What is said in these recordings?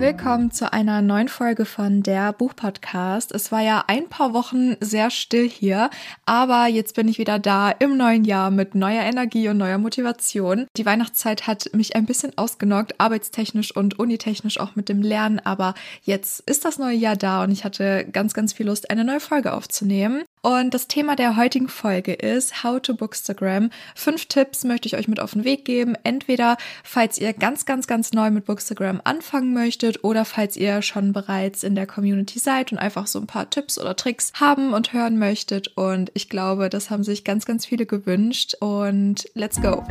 Willkommen zu einer neuen Folge von der Buchpodcast. Es war ja ein paar Wochen sehr still hier, aber jetzt bin ich wieder da im neuen Jahr mit neuer Energie und neuer Motivation. Die Weihnachtszeit hat mich ein bisschen ausgenockt, arbeitstechnisch und unitechnisch auch mit dem Lernen, aber jetzt ist das neue Jahr da und ich hatte ganz, ganz viel Lust, eine neue Folge aufzunehmen. Und das Thema der heutigen Folge ist How to Bookstagram. Fünf Tipps möchte ich euch mit auf den Weg geben. Entweder, falls ihr ganz, ganz, ganz neu mit Bookstagram anfangen möchtet oder falls ihr schon bereits in der Community seid und einfach so ein paar Tipps oder Tricks haben und hören möchtet. Und ich glaube, das haben sich ganz, ganz viele gewünscht. Und let's go!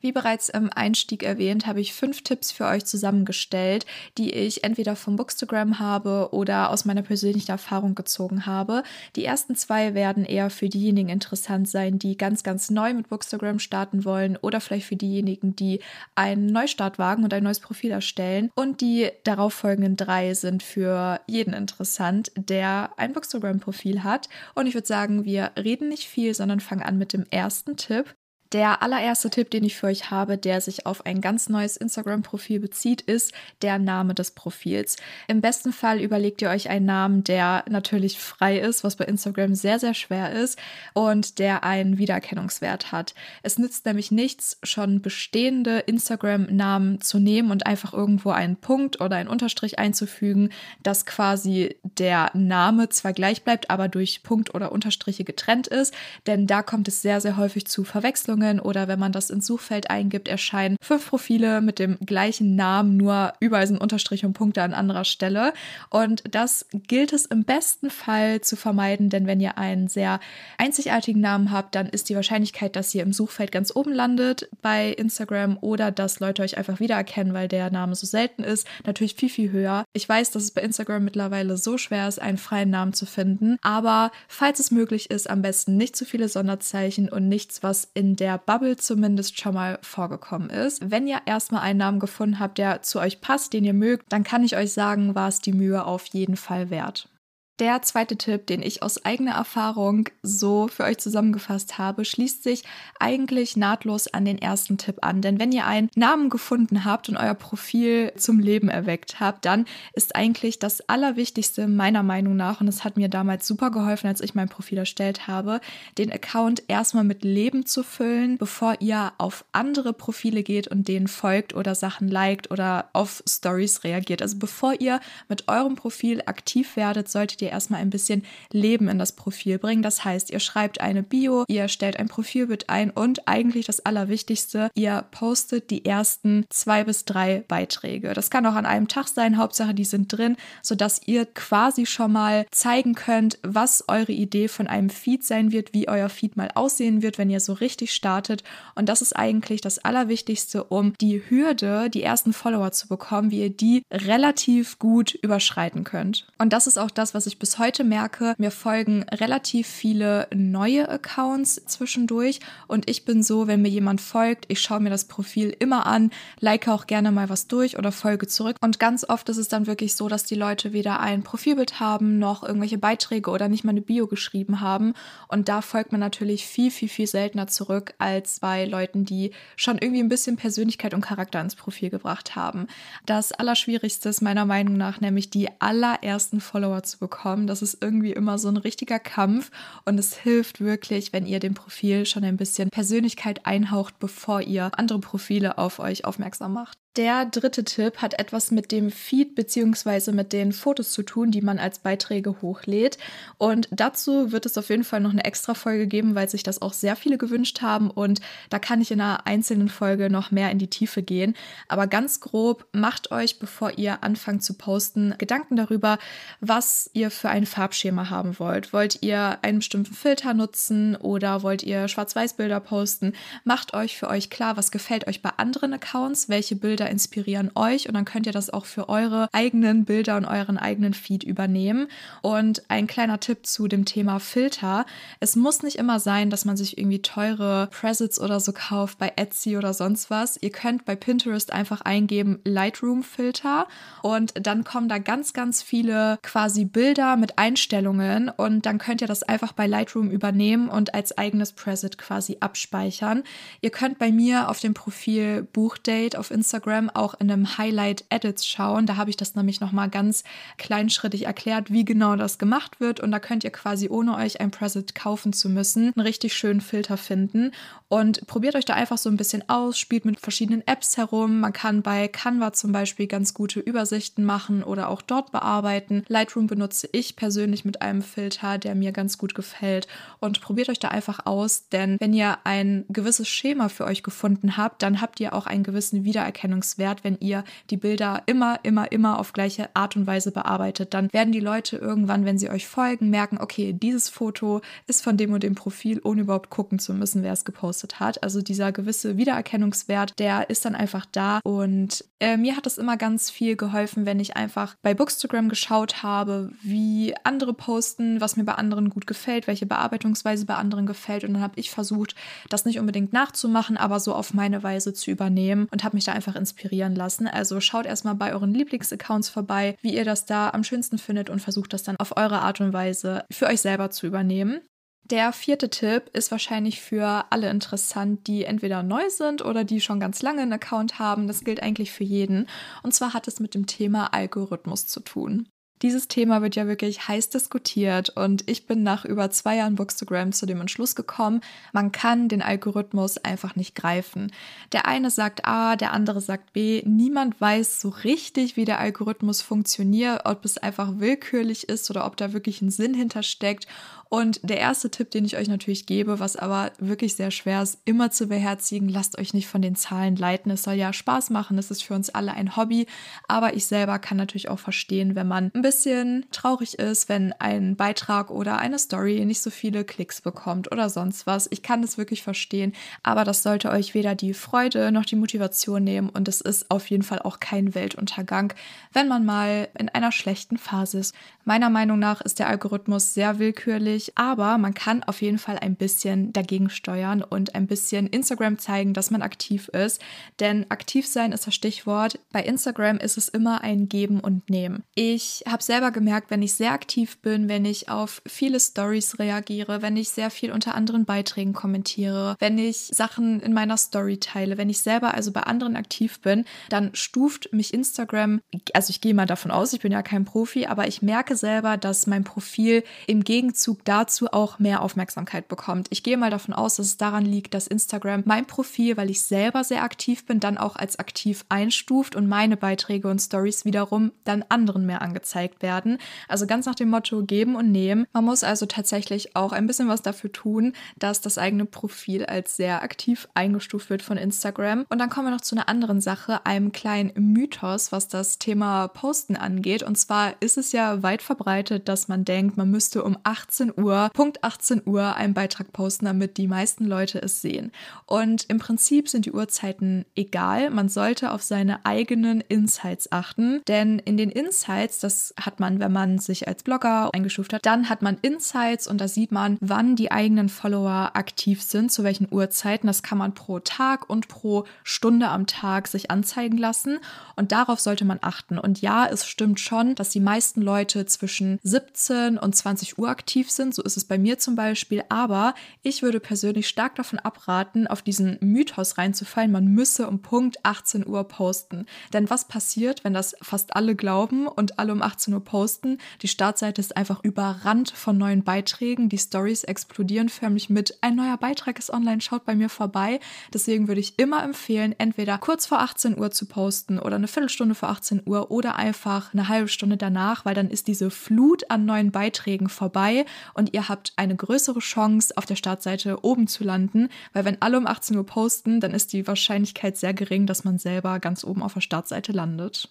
Wie bereits im Einstieg erwähnt, habe ich fünf Tipps für euch zusammengestellt, die ich entweder vom Bookstagram habe oder aus meiner persönlichen Erfahrung gezogen habe. Die ersten zwei werden eher für diejenigen interessant sein, die ganz, ganz neu mit Bookstagram starten wollen oder vielleicht für diejenigen, die einen Neustart wagen und ein neues Profil erstellen. Und die darauffolgenden drei sind für jeden interessant, der ein Bookstagram-Profil hat. Und ich würde sagen, wir reden nicht viel, sondern fangen an mit dem ersten Tipp. Der allererste Tipp, den ich für euch habe, der sich auf ein ganz neues Instagram-Profil bezieht, ist der Name des Profils. Im besten Fall überlegt ihr euch einen Namen, der natürlich frei ist, was bei Instagram sehr, sehr schwer ist und der einen Wiedererkennungswert hat. Es nützt nämlich nichts, schon bestehende Instagram-Namen zu nehmen und einfach irgendwo einen Punkt oder einen Unterstrich einzufügen, dass quasi der Name zwar gleich bleibt, aber durch Punkt oder Unterstriche getrennt ist, denn da kommt es sehr, sehr häufig zu Verwechslungen Empfehlungen oder wenn man das ins Suchfeld eingibt, erscheinen fünf Profile mit dem gleichen Namen, nur überall sind Unterstriche und Punkte an anderer Stelle. Und das gilt es im besten Fall zu vermeiden, denn wenn ihr einen sehr einzigartigen Namen habt, dann ist die Wahrscheinlichkeit, dass ihr im Suchfeld ganz oben landet bei Instagram oder dass Leute euch einfach wiedererkennen, weil der Name so selten ist, natürlich viel, viel höher. Ich weiß, dass es bei Instagram mittlerweile so schwer ist, einen freien Namen zu finden, aber falls es möglich ist, am besten nicht zu viele Sonderzeichen und nichts, was in der der Bubble zumindest schon mal vorgekommen ist. Wenn ihr erstmal einen Namen gefunden habt, der zu euch passt, den ihr mögt, dann kann ich euch sagen, war es die Mühe auf jeden Fall wert. Der zweite Tipp, den ich aus eigener Erfahrung so für euch zusammengefasst habe, schließt sich eigentlich nahtlos an den ersten Tipp an. Denn wenn ihr einen Namen gefunden habt und euer Profil zum Leben erweckt habt, dann ist eigentlich das Allerwichtigste meiner Meinung nach, und es hat mir damals super geholfen, als ich mein Profil erstellt habe, den Account erstmal mit Leben zu füllen, bevor ihr auf andere Profile geht und denen folgt oder Sachen liked oder auf Stories reagiert. Also bevor ihr mit eurem Profil aktiv werdet, solltet ihr ihr erstmal ein bisschen Leben in das Profil bringen. Das heißt, ihr schreibt eine Bio, ihr stellt ein Profilbild ein und eigentlich das Allerwichtigste, ihr postet die ersten zwei bis drei Beiträge. Das kann auch an einem Tag sein, Hauptsache die sind drin, sodass ihr quasi schon mal zeigen könnt, was eure Idee von einem Feed sein wird, wie euer Feed mal aussehen wird, wenn ihr so richtig startet. Und das ist eigentlich das Allerwichtigste, um die Hürde, die ersten Follower zu bekommen, wie ihr die relativ gut überschreiten könnt. Und das ist auch das, was ich bis heute merke, mir folgen relativ viele neue Accounts zwischendurch. Und ich bin so, wenn mir jemand folgt, ich schaue mir das Profil immer an, like auch gerne mal was durch oder folge zurück. Und ganz oft ist es dann wirklich so, dass die Leute weder ein Profilbild haben, noch irgendwelche Beiträge oder nicht mal eine Bio geschrieben haben. Und da folgt man natürlich viel, viel, viel seltener zurück als bei Leuten, die schon irgendwie ein bisschen Persönlichkeit und Charakter ins Profil gebracht haben. Das Allerschwierigste ist meiner Meinung nach nämlich die allerersten Follower zu bekommen bekommen. Das ist irgendwie immer so ein richtiger Kampf und es hilft wirklich, wenn ihr dem Profil schon ein bisschen Persönlichkeit einhaucht, bevor ihr andere Profile auf euch aufmerksam macht. Der dritte Tipp hat etwas mit dem Feed bzw. mit den Fotos zu tun, die man als Beiträge hochlädt. Und dazu wird es auf jeden Fall noch eine extra Folge geben, weil sich das auch sehr viele gewünscht haben. Und da kann ich in einer einzelnen Folge noch mehr in die Tiefe gehen. Aber ganz grob, macht euch, bevor ihr anfangt zu posten, Gedanken darüber, was ihr für ein Farbschema haben wollt. Wollt ihr einen bestimmten Filter nutzen oder wollt ihr Schwarz-Weiß-Bilder posten? Macht euch für euch klar, was gefällt euch bei anderen Accounts, welche Bilder inspirieren euch und dann könnt ihr das auch für eure eigenen Bilder und euren eigenen Feed übernehmen. Und ein kleiner Tipp zu dem Thema Filter. Es muss nicht immer sein, dass man sich irgendwie teure Presets oder so kauft bei Etsy oder sonst was. Ihr könnt bei Pinterest einfach eingeben Lightroom Filter und dann kommen da ganz, ganz viele quasi Bilder mit Einstellungen und dann könnt ihr das einfach bei Lightroom übernehmen und als eigenes Preset quasi abspeichern. Ihr könnt bei mir auf dem Profil Buchdate auf Instagram Instagram auch in einem Highlight Edits schauen. Da habe ich das nämlich nochmal ganz kleinschrittig erklärt, wie genau das gemacht wird. Und da könnt ihr quasi, ohne euch ein Preset kaufen zu müssen, einen richtig schönen Filter finden. Und probiert euch da einfach so ein bisschen aus, spielt mit verschiedenen Apps herum. Man kann bei Canva zum Beispiel ganz gute Übersichten machen oder auch dort bearbeiten. Lightroom benutze ich persönlich mit einem Filter, der mir ganz gut gefällt. Und probiert euch da einfach aus, denn wenn ihr ein gewisses Schema für euch gefunden habt, dann habt ihr auch einen gewissen Wiedererkennungswert, wenn ihr die Bilder immer, immer, immer auf gleiche Art und Weise bearbeitet. Dann werden die Leute irgendwann, wenn sie euch folgen, merken, okay, dieses Foto ist von dem und dem Profil, ohne überhaupt gucken zu müssen, wer es gepostet hat. Also dieser gewisse Wiedererkennungswert, der ist dann einfach da. Und äh, mir hat es immer ganz viel geholfen, wenn ich einfach bei Bookstagram geschaut habe, wie andere posten, was mir bei anderen gut gefällt, welche Bearbeitungsweise bei anderen gefällt. Und dann habe ich versucht, das nicht unbedingt nachzumachen, aber so auf meine Weise zu übernehmen und habe mich da einfach inspirieren lassen. Also schaut erstmal bei euren Lieblingsaccounts vorbei, wie ihr das da am schönsten findet und versucht das dann auf eure Art und Weise für euch selber zu übernehmen. Der vierte Tipp ist wahrscheinlich für alle interessant, die entweder neu sind oder die schon ganz lange einen Account haben. Das gilt eigentlich für jeden. Und zwar hat es mit dem Thema Algorithmus zu tun. Dieses Thema wird ja wirklich heiß diskutiert und ich bin nach über zwei Jahren Bookstagram zu dem Entschluss gekommen, man kann den Algorithmus einfach nicht greifen. Der eine sagt A, der andere sagt B. Niemand weiß so richtig, wie der Algorithmus funktioniert, ob es einfach willkürlich ist oder ob da wirklich ein Sinn hintersteckt. Und der erste Tipp, den ich euch natürlich gebe, was aber wirklich sehr schwer ist, immer zu beherzigen, lasst euch nicht von den Zahlen leiten. Es soll ja Spaß machen, es ist für uns alle ein Hobby, aber ich selber kann natürlich auch verstehen, wenn man ein bisschen traurig ist, wenn ein Beitrag oder eine Story nicht so viele Klicks bekommt oder sonst was. Ich kann das wirklich verstehen, aber das sollte euch weder die Freude noch die Motivation nehmen und es ist auf jeden Fall auch kein Weltuntergang, wenn man mal in einer schlechten Phase ist. Meiner Meinung nach ist der Algorithmus sehr willkürlich, aber man kann auf jeden Fall ein bisschen dagegen steuern und ein bisschen Instagram zeigen, dass man aktiv ist, denn aktiv sein ist das Stichwort. Bei Instagram ist es immer ein Geben und Nehmen. Ich habe habe selber gemerkt, wenn ich sehr aktiv bin, wenn ich auf viele Stories reagiere, wenn ich sehr viel unter anderen Beiträgen kommentiere, wenn ich Sachen in meiner Story teile, wenn ich selber also bei anderen aktiv bin, dann stuft mich Instagram, also ich gehe mal davon aus, ich bin ja kein Profi, aber ich merke selber, dass mein Profil im Gegenzug dazu auch mehr Aufmerksamkeit bekommt. Ich gehe mal davon aus, dass es daran liegt, dass Instagram mein Profil, weil ich selber sehr aktiv bin, dann auch als aktiv einstuft und meine Beiträge und Stories wiederum dann anderen mehr angezeigt werden. Also ganz nach dem Motto geben und nehmen. Man muss also tatsächlich auch ein bisschen was dafür tun, dass das eigene Profil als sehr aktiv eingestuft wird von Instagram. Und dann kommen wir noch zu einer anderen Sache, einem kleinen Mythos, was das Thema Posten angeht. Und zwar ist es ja weit verbreitet, dass man denkt, man müsste um 18 Uhr, Punkt 18 Uhr einen Beitrag posten, damit die meisten Leute es sehen. Und im Prinzip sind die Uhrzeiten egal. Man sollte auf seine eigenen Insights achten, denn in den Insights, das hat man, wenn man sich als Blogger eingestuft hat. Dann hat man Insights und da sieht man, wann die eigenen Follower aktiv sind, zu welchen Uhrzeiten. Das kann man pro Tag und pro Stunde am Tag sich anzeigen lassen und darauf sollte man achten. Und ja, es stimmt schon, dass die meisten Leute zwischen 17 und 20 Uhr aktiv sind. So ist es bei mir zum Beispiel. Aber ich würde persönlich stark davon abraten, auf diesen Mythos reinzufallen, man müsse um Punkt 18 Uhr posten. Denn was passiert, wenn das fast alle glauben und alle um 18 18 Uhr posten. Die Startseite ist einfach überrannt von neuen Beiträgen. Die Stories explodieren förmlich mit ein neuer Beitrag ist online, schaut bei mir vorbei. Deswegen würde ich immer empfehlen, entweder kurz vor 18 Uhr zu posten oder eine Viertelstunde vor 18 Uhr oder einfach eine halbe Stunde danach, weil dann ist diese Flut an neuen Beiträgen vorbei und ihr habt eine größere Chance, auf der Startseite oben zu landen, weil wenn alle um 18 Uhr posten, dann ist die Wahrscheinlichkeit sehr gering, dass man selber ganz oben auf der Startseite landet.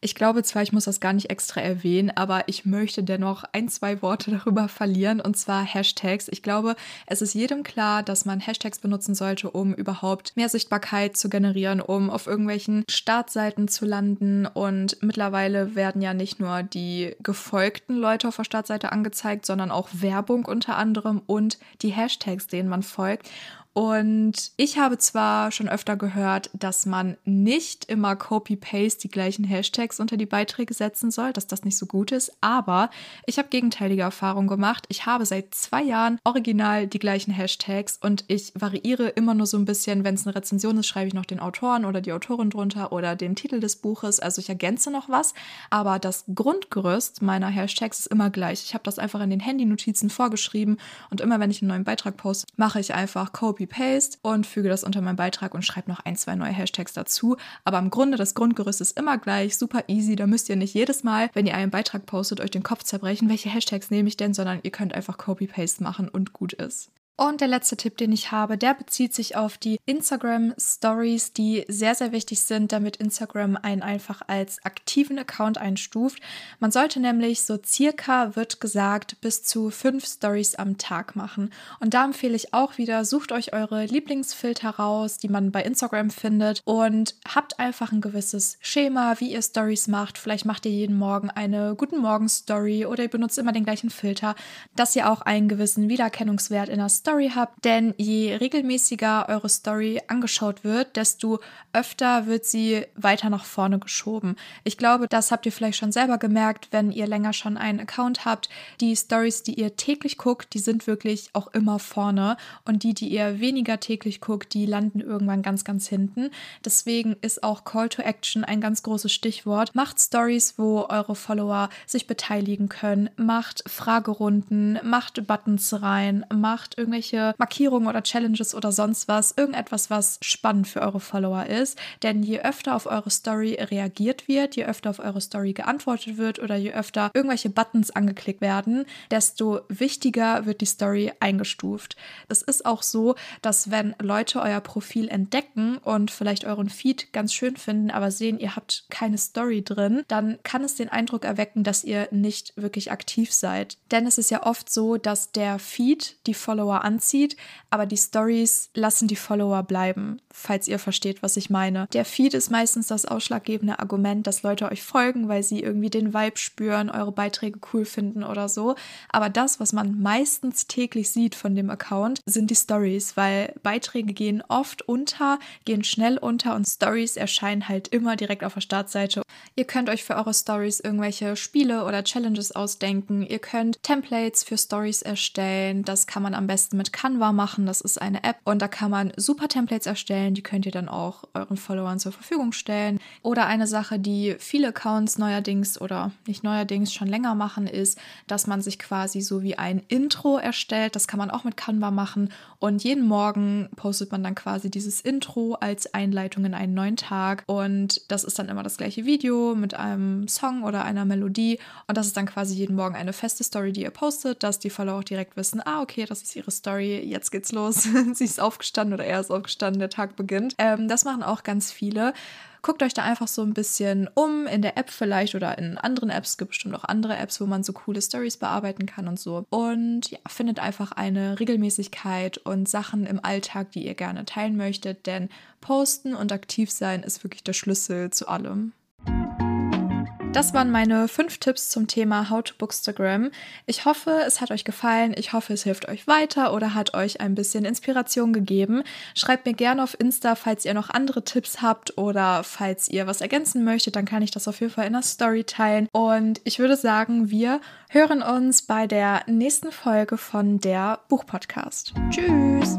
Ich glaube zwar, ich muss das gar nicht extra erwähnen, aber ich möchte dennoch ein, zwei Worte darüber verlieren, und zwar Hashtags. Ich glaube, es ist jedem klar, dass man Hashtags benutzen sollte, um überhaupt mehr Sichtbarkeit zu generieren, um auf irgendwelchen Startseiten zu landen. Und mittlerweile werden ja nicht nur die gefolgten Leute auf der Startseite angezeigt, sondern auch Werbung unter anderem und die Hashtags, denen man folgt. Und ich habe zwar schon öfter gehört, dass man nicht immer Copy-Paste die gleichen Hashtags unter die Beiträge setzen soll, dass das nicht so gut ist, aber ich habe gegenteilige Erfahrungen gemacht. Ich habe seit zwei Jahren original die gleichen Hashtags und ich variiere immer nur so ein bisschen, wenn es eine Rezension ist, schreibe ich noch den Autoren oder die Autorin drunter oder den Titel des Buches. Also ich ergänze noch was, aber das Grundgerüst meiner Hashtags ist immer gleich. Ich habe das einfach in den Handy-Notizen vorgeschrieben und immer wenn ich einen neuen Beitrag poste, mache ich einfach Copy-Paste und füge das unter meinen Beitrag und schreibe noch ein, zwei neue Hashtags dazu. Aber im Grunde, das Grundgerüst ist immer gleich, super easy. Da müsst ihr nicht jedes Mal, wenn ihr einen Beitrag postet, euch den Kopf zerbrechen, welche Hashtags nehme ich denn, sondern ihr könnt einfach Copy-Paste machen und gut ist. Und der letzte Tipp, den ich habe, der bezieht sich auf die Instagram Stories, die sehr, sehr wichtig sind, damit Instagram einen einfach als aktiven Account einstuft. Man sollte nämlich so circa, wird gesagt, bis zu fünf Stories am Tag machen. Und da empfehle ich auch wieder, sucht euch eure Lieblingsfilter raus, die man bei Instagram findet und habt einfach ein gewisses Schema, wie ihr Stories macht. Vielleicht macht ihr jeden Morgen eine Guten Morgen Story oder ihr benutzt immer den gleichen Filter, dass ihr auch einen gewissen Wiedererkennungswert in der Story Story habt, denn je regelmäßiger eure Story angeschaut wird, desto öfter wird sie weiter nach vorne geschoben. Ich glaube, das habt ihr vielleicht schon selber gemerkt, wenn ihr länger schon einen Account habt. Die Stories, die ihr täglich guckt, die sind wirklich auch immer vorne und die, die ihr weniger täglich guckt, die landen irgendwann ganz, ganz hinten. Deswegen ist auch Call to Action ein ganz großes Stichwort. Macht Stories, wo eure Follower sich beteiligen können, macht Fragerunden, macht Buttons rein, macht irgendwelche irgendwelche Markierungen oder Challenges oder sonst was, irgendetwas, was spannend für eure Follower ist. Denn je öfter auf eure Story reagiert wird, je öfter auf eure Story geantwortet wird oder je öfter irgendwelche Buttons angeklickt werden, desto wichtiger wird die Story eingestuft. Es ist auch so, dass wenn Leute euer Profil entdecken und vielleicht euren Feed ganz schön finden, aber sehen, ihr habt keine Story drin, dann kann es den Eindruck erwecken, dass ihr nicht wirklich aktiv seid. Denn es ist ja oft so, dass der Feed die Follower anzieht, aber die Stories lassen die Follower bleiben, falls ihr versteht, was ich meine. Der Feed ist meistens das ausschlaggebende Argument, dass Leute euch folgen, weil sie irgendwie den Vibe spüren, eure Beiträge cool finden oder so. Aber das, was man meistens täglich sieht von dem Account, sind die Stories, weil Beiträge gehen oft unter, gehen schnell unter und Stories erscheinen halt immer direkt auf der Startseite. Ihr könnt euch für eure Stories irgendwelche Spiele oder Challenges ausdenken. Ihr könnt Templates für Stories erstellen. Das kann man am besten mit Canva machen. Das ist eine App und da kann man super Templates erstellen. Die könnt ihr dann auch euren Followern zur Verfügung stellen. Oder eine Sache, die viele Accounts neuerdings oder nicht neuerdings schon länger machen, ist, dass man sich quasi so wie ein Intro erstellt. Das kann man auch mit Canva machen und jeden Morgen postet man dann quasi dieses Intro als Einleitung in einen neuen Tag und das ist dann immer das gleiche Video mit einem Song oder einer Melodie und das ist dann quasi jeden Morgen eine feste Story, die ihr postet, dass die Follower auch direkt wissen, ah okay, das ist ihre Story, jetzt geht's los. Sie ist aufgestanden oder er ist aufgestanden, der Tag beginnt. Ähm, das machen auch ganz viele. Guckt euch da einfach so ein bisschen um in der App vielleicht oder in anderen Apps. Es gibt bestimmt auch andere Apps, wo man so coole Stories bearbeiten kann und so. Und ja, findet einfach eine Regelmäßigkeit und Sachen im Alltag, die ihr gerne teilen möchtet, denn posten und aktiv sein ist wirklich der Schlüssel zu allem. Das waren meine fünf Tipps zum Thema How to Bookstagram. Ich hoffe, es hat euch gefallen. Ich hoffe, es hilft euch weiter oder hat euch ein bisschen Inspiration gegeben. Schreibt mir gerne auf Insta, falls ihr noch andere Tipps habt oder falls ihr was ergänzen möchtet, dann kann ich das auf jeden Fall in der Story teilen. Und ich würde sagen, wir hören uns bei der nächsten Folge von der Buchpodcast. Tschüss!